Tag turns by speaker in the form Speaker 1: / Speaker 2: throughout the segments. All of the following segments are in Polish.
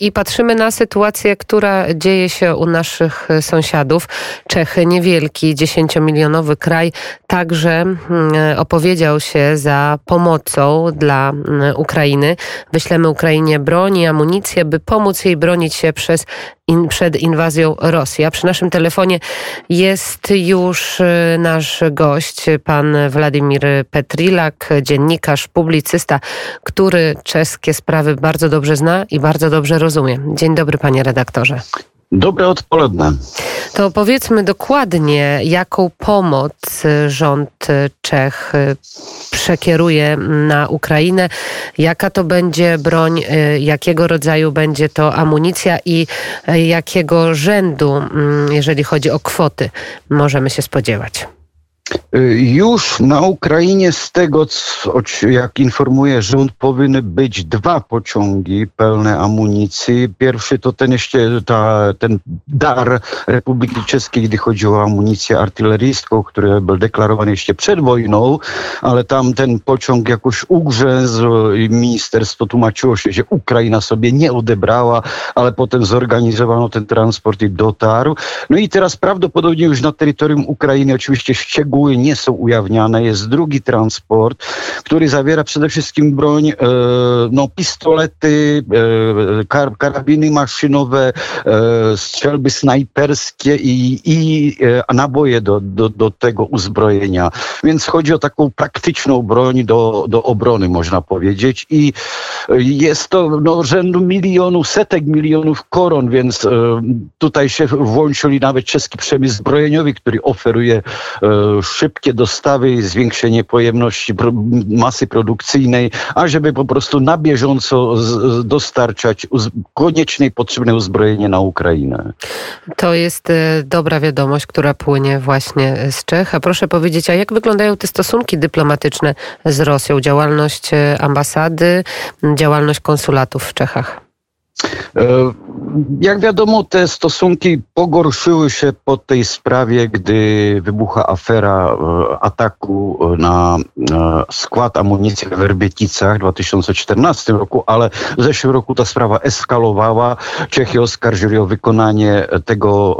Speaker 1: i patrzymy na sytuację, która dzieje się u naszych sąsiadów. Czechy, niewielki, dziesięciomilionowy kraj, także mm, opowiedział się za pomocą dla mm, Ukrainy. Wyślemy Ukrainie broń i amunicję, by pomóc jej bronić się przez in, przed inwazją Rosji. A przy naszym telefonie jest już y, nasz gość, pan Władimir Petrilak, dziennikarz, publicysta, który czeskie sprawy bardzo dobrze zna i bardzo dobrze rozumie. Dzień dobry, panie redaktorze.
Speaker 2: Dobre odpoledne.
Speaker 1: To powiedzmy dokładnie, jaką pomoc rząd Czech przekieruje na Ukrainę, jaka to będzie broń, jakiego rodzaju będzie to amunicja i jakiego rzędu, mm, jeżeli chodzi o kwoty, możemy się spodziewać.
Speaker 2: Już na Ukrainie z tego, jak informuje rząd, powinny być dwa pociągi pełne amunicji. Pierwszy to ten jeszcze ta, ten dar Republiki Czeskiej, gdy chodzi o amunicję artyleryjską, który był deklarowany jeszcze przed wojną, ale tam ten pociąg jakoś ugrzęzł i ministerstwo tłumaczyło się, że Ukraina sobie nie odebrała, ale potem zorganizowano ten transport i dotarł. No i teraz prawdopodobnie już na terytorium Ukrainy oczywiście szczegóły szczegóły nie są ujawniane. Jest drugi transport, który zawiera przede wszystkim broń, e, no, pistolety, e, kar, karabiny maszynowe, e, strzelby snajperskie i, i e, naboje do, do, do tego uzbrojenia. Więc chodzi o taką praktyczną broń do, do obrony, można powiedzieć. I jest to no, rzędu milionu, setek milionów koron, więc e, tutaj się włączyli nawet czeski przemysł zbrojeniowy, który oferuje e, szybkie dostawy i zwiększenie pojemności masy produkcyjnej, ażeby po prostu na bieżąco dostarczać konieczne i potrzebne uzbrojenie na Ukrainę.
Speaker 1: To jest e, dobra wiadomość, która płynie właśnie z Czech. A proszę powiedzieć, a jak wyglądają te stosunki dyplomatyczne z Rosją? Działalność e, ambasady, działalność konsulatów w Czechach?
Speaker 2: E, jak wiadomo, te stosunki pogorszyły się po tej sprawie, gdy wybucha afera e, ataku na e, skład amunicji w Werbieticach w 2014 roku, ale w zeszłym roku ta sprawa eskalowała. Czechy oskarżyli o wykonanie tego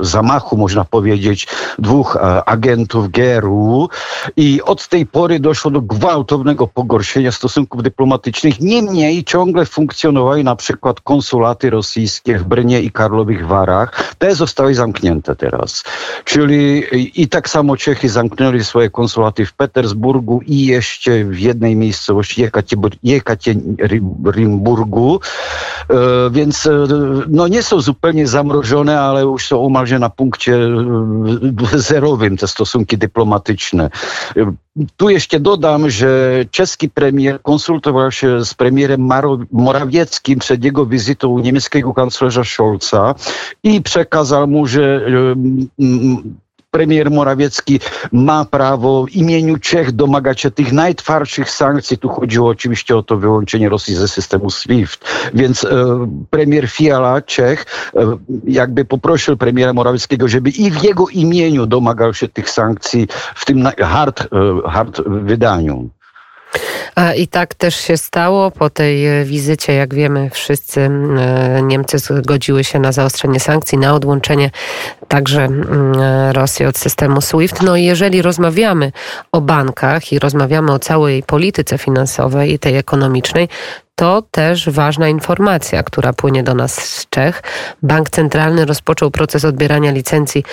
Speaker 2: zamachu, można powiedzieć, dwóch agentów GRU i od tej pory doszło do gwałtownego pogorszenia stosunków dyplomatycznych. Niemniej ciągle funkcjonowały na przykład konsulaty rosyjskie w Brnie i Karlowych Warach. Te zostały zamknięte teraz. Czyli i tak samo Czechy zamknęli swoje konsulaty w Petersburgu i jeszcze w jednej miejscowości Jekaterinburgu. E, więc e, no nie są zupełnie zamrożone, ale już są omalże na punkcie e, zerowym te stosunki dyplomatyczne. Tu jeszcze dodam, że czeski premier konsultował się z premierem Morawieckim przed jego wizytą niemieckiego kanclerza Scholza i przekazał mu, że premier Morawiecki ma prawo w imieniu Czech domagać się tych najtwardszych sankcji. Tu chodziło oczywiście o to wyłączenie Rosji ze systemu SWIFT. Więc e, premier Fiala, Czech, e, jakby poprosił premiera Morawieckiego, żeby i w jego imieniu domagał się tych sankcji w tym hard, e, hard wydaniu.
Speaker 1: I tak też się stało. Po tej e, wizycie, jak wiemy, wszyscy e, Niemcy zgodziły się na zaostrzenie sankcji, na odłączenie także e, Rosji od systemu SWIFT. No i jeżeli rozmawiamy o bankach i rozmawiamy o całej polityce finansowej i tej ekonomicznej, to też ważna informacja, która płynie do nas z Czech. Bank Centralny rozpoczął proces odbierania licencji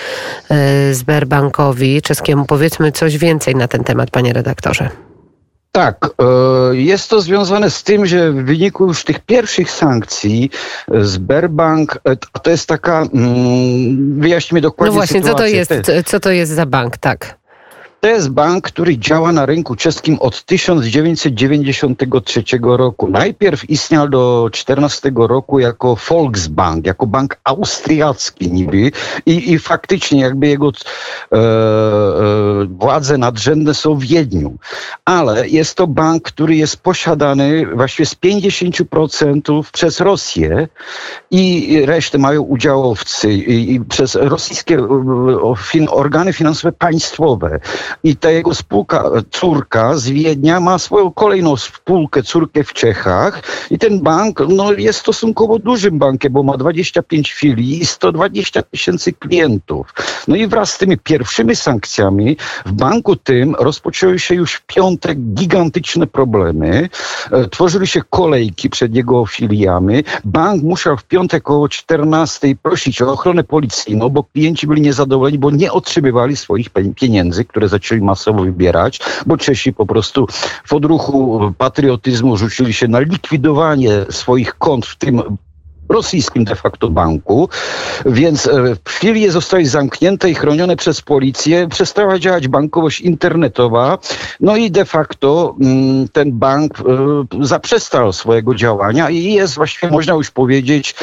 Speaker 1: Sberbankowi czeskiemu. Powiedzmy coś więcej na ten temat, panie redaktorze.
Speaker 2: Tak, e, jest to związane z tym, że w wyniku już tych pierwszych sankcji e, Sberbank, e, to jest taka, mm, wyjaśnijmy dokładnie
Speaker 1: No właśnie, sytuację. co to jest, co to jest za bank, tak?
Speaker 2: To jest bank, który działa na rynku czeskim od 1993 roku. Najpierw istniał do 14 roku jako Volksbank, jako bank austriacki niby i, i faktycznie jakby jego władze nadrzędne są w Wiedniu. Ale jest to bank, który jest posiadany właściwie z 50% przez Rosję i resztę mają udziałowcy i, i przez rosyjskie e, organy finansowe państwowe. i ta jego spółka, córka z Wiednia ma swoją kolejną spółkę, córkę w Czechach i ten bank no, jest stosunkowo dużym bankiem, bo ma 25 filii i 120 tysięcy klientów. No i wraz z tymi pierwszymi sankcjami w banku tym rozpoczęły się już w piątek gigantyczne problemy. E, tworzyły się kolejki przed jego filiami. Bank musiał w piątek około 14 prosić o ochronę policyjną, bo klienci byli niezadowoleni, bo nie otrzymywali swoich pieniędzy, które zaczęli masowo wybierać, bo Czesi po prostu w odruchu patriotyzmu rzucili się na likwidowanie swoich kont, w tym rosyjskim de facto banku, więc e, w chwili zostały zamknięte i chronione przez policję, przestała działać bankowość internetowa, no i de facto mm, ten bank e, zaprzestał swojego działania i jest właściwie, można już powiedzieć,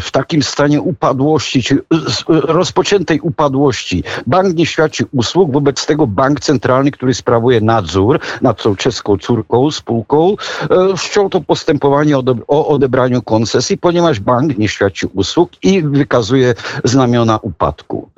Speaker 2: w takim stanie upadłości, czy rozpoczętej upadłości. Bank nie świadczy usług, wobec tego bank centralny, który sprawuje nadzór nad tą czeską córką, spółką, e, wszczął to postępowanie o odebraniu koncesji, ponieważ bank nie świadczy usług i wykazuje znamiona upadku.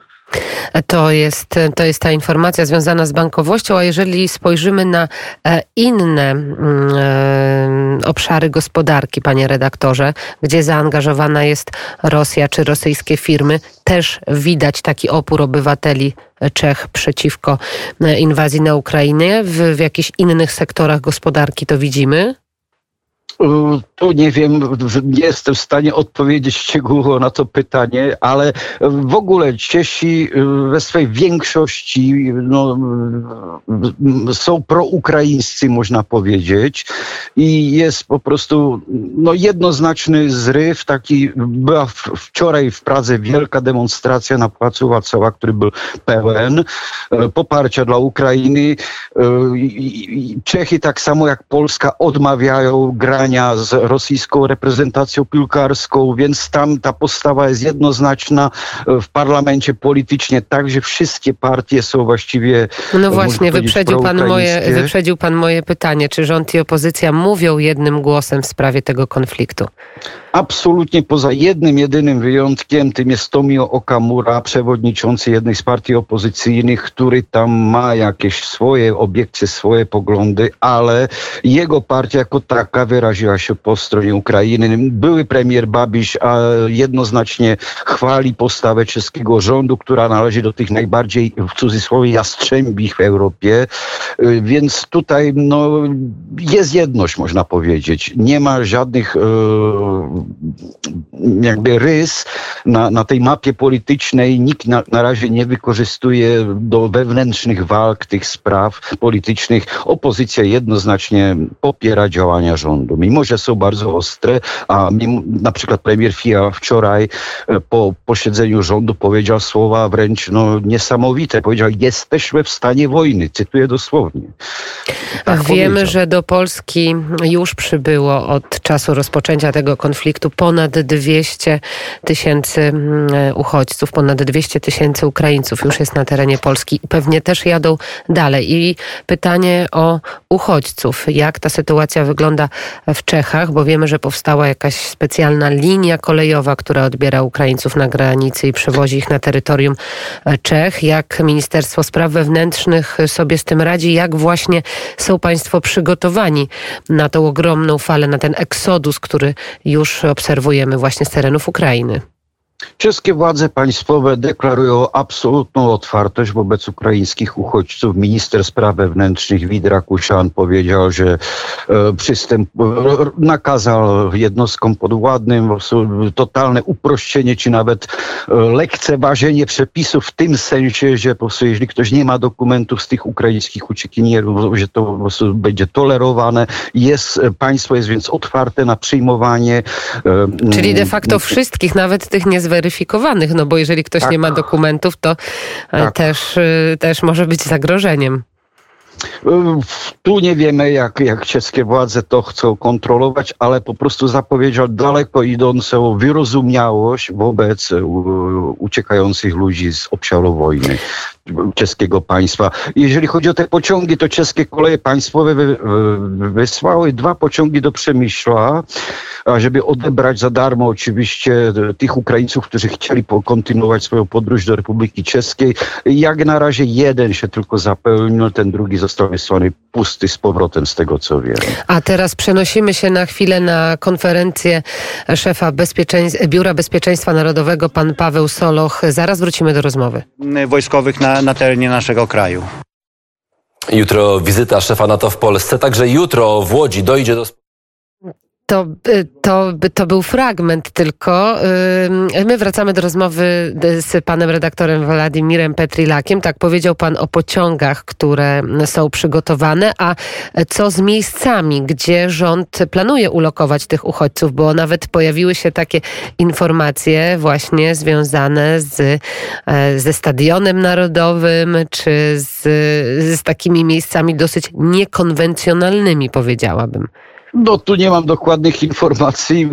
Speaker 1: To jest, to jest ta informacja związana z bankowością, a jeżeli spojrzymy na e, inne mm, e, obszary gospodarki, panie redaktorze, gdzie zaangażowana jest Rosja czy rosyjskie firmy, też widać taki opór obywateli Czech przeciwko e, inwazji na Ukrainę. W, w jakichś innych sektorach gospodarki to widzimy?
Speaker 2: Tu nie wiem, nie jestem w stanie odpowiedzieć szczegółowo na to pytanie, ale w ogóle Czesi we swojej większości no, są proukraińscy, można powiedzieć. I jest po prostu no, jednoznaczny zryw. Taki była wczoraj w Pradze wielka demonstracja na placu Wacowa, który był pełen e, poparcia dla Ukrainy. Czechy tak samo jak Polska odmawiają grania z rosyjską reprezentacją piłkarską, więc tam ta postawa jest jednoznaczna w parlamencie politycznie, także wszystkie partie są właściwie.
Speaker 1: No właśnie, wyprzedził pan, moje, wyprzedził pan moje pytanie, czy rząd i opozycja mówią jednym głosem w sprawie tego konfliktu?
Speaker 2: Absolutnie poza jednym, jedynym wyjątkiem, tym jest Tomio Okamura, przewodniczący jednej z partii opozycyjnych, który tam ma jakieś swoje obiekcje, swoje poglądy, ale jego partia jako taka wyraziła się po stronie Ukrainy. Były premier Babisz a jednoznacznie chwali postawę czeskiego rządu, która należy do tych najbardziej w cudzysłowie jastrzębich w Europie, więc tutaj no, jest jedność, można powiedzieć. Nie ma żadnych e, jakby rys na, na tej mapie politycznej. Nikt na, na razie nie wykorzystuje do wewnętrznych walk tych spraw politycznych. Opozycja jednoznacznie popiera działania rządu, mimo że są bardzo ostre, a mimo, na przykład premier Fia wczoraj e, po posiedzeniu rządu powiedział słowa wręcz no, niesamowite. Powiedział, jesteśmy w stanie wojny. Cytuję dosłownie.
Speaker 1: Tak Wiemy, powiedział. że do Polski już przybyło od czasu rozpoczęcia tego konfliktu ponad 200 tysięcy mm, uchodźców, ponad 200 tysięcy Ukraińców już jest na terenie Polski i pewnie też jadą dalej. I pytanie o uchodźców. Jak ta sytuacja wygląda w Czechach, bo wiemy, że powstała jakaś specjalna linia kolejowa, która odbiera Ukraińców na granicy i przewozi ich na terytorium e, Czech. Jak Ministerstwo Spraw Wewnętrznych sobie z tym radzi? Jak właśnie są Państwo przygotowani na tą ogromną falę, na ten eksodus, który już obserwujemy właśnie z terenów Ukrainy.
Speaker 2: Czeskie władze państwowe deklarują absolutną otwartość wobec ukraińskich uchodźców. Minister spraw wewnętrznych Widra Kusian powiedział, że e, przystęp, nakazał jednostkom podwładnym totalne uproszczenie, czy nawet e, lekceważenie przepisów w tym sensie, że po prostu jeśli ktoś nie ma dokumentów z tych ukraińskich uciekinierów, że to po prostu będzie tolerowane. Jest, państwo jest więc otwarte na przyjmowanie.
Speaker 1: E, Czyli de facto wszystkich, nawet tych niezwykłych zweryfikowanych, no bo jeżeli ktoś tak. nie ma dokumentów, to e, tak. też, e, też może być zagrożeniem.
Speaker 2: Tu nie wiemy, jak, jak czeskie władze to chcą kontrolować, ale po prostu zapowiedział daleko idącą wyrozumiałość wobec uciekających ludzi z obszaru wojny. Czeskiego państwa. Jeżeli chodzi o te pociągi, to czeskie koleje państwowe wysłały dwa pociągi do Przemyśla, żeby odebrać za darmo oczywiście tych Ukraińców, którzy chcieli kontynuować swoją podróż do Republiki Czeskiej. Jak na razie jeden się tylko zapełnił, ten drugi został wysłany pusty z powrotem, z tego co wiem.
Speaker 1: A teraz przenosimy się na chwilę na konferencję szefa bezpieczeństw, Biura Bezpieczeństwa Narodowego, pan Paweł Soloch. Zaraz wrócimy do rozmowy.
Speaker 3: Wojskowych na, na terenie naszego kraju.
Speaker 4: Jutro wizyta szefa NATO w Polsce, także jutro w Łodzi dojdzie do
Speaker 1: to, y, to, to był fragment tylko. My wracamy do rozmowy z panem redaktorem Władimirem Petrilakiem. Tak powiedział pan o pociągach, które są przygotowane, a co z miejscami, gdzie rząd planuje ulokować tych uchodźców, bo nawet pojawiły się takie informacje właśnie związane z, ze Stadionem Narodowym, czy z, z takimi miejscami dosyć niekonwencjonalnymi, powiedziałabym.
Speaker 2: No tu nie mam dokładnych informacji.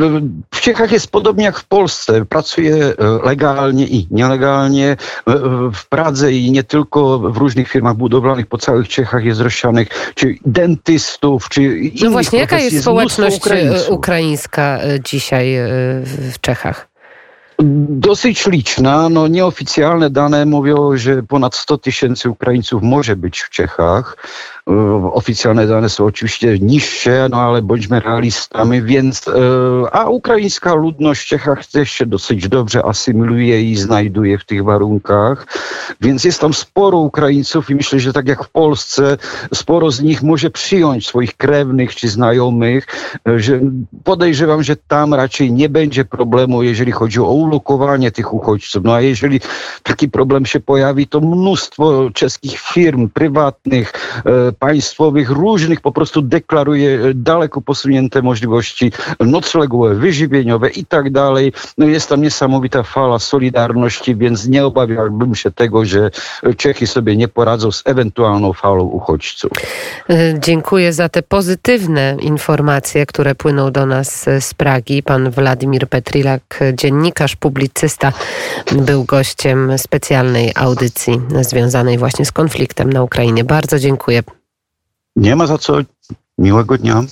Speaker 2: W Czechach jest podobnie jak w Polsce. Pracuje e, legalnie i nielegalnie. W Pradze i nie tylko w różnych firmach budowlanych po całych Czechach jest rozsianych, czy dentystów, czy innych
Speaker 1: No właśnie, jaka jest społeczność e, ukraińska e, dzisiaj w Czechach?
Speaker 2: Dosyć liczna. No, nieoficjalne dane mówią, że ponad 100 tysięcy Ukraińców może być w Czechach. E, oficjalne dane są oczywiście niższe, no ale bądźmy realistami, więc e, a ukraińska ludność w Czechach też się dosyć dobrze asymiluje i znajduje w tych warunkach, więc jest tam sporo Ukraińców i myślę, że tak jak w Polsce, sporo z nich może przyjąć swoich krewnych czy znajomych, e, że podejrzewam, że tam raczej nie będzie problemu, jeżeli chodzi o ulokowanie tych uchodźców. No a jeżeli taki problem się pojawi, to mnóstwo czeskich firm prywatnych, państwowych, różnych po prostu deklaruje e, daleko posunięte możliwości noclegowe, wyżywieniowe i tak dalej. No jest tam niesamowita fala solidarności, więc nie obawiałbym się tego, że Czechy sobie nie poradzą z ewentualną falą uchodźców.
Speaker 1: E, dziękuję za te pozytywne informacje, które płyną do nas z Pragi. Pan Władimir Petrilak, dziennikarz, publicysta, był gościem specjalnej audycji związanej właśnie z konfliktem na Ukrainie. Bardzo dziękuję.
Speaker 2: Nie ma za co. Miłego dnia.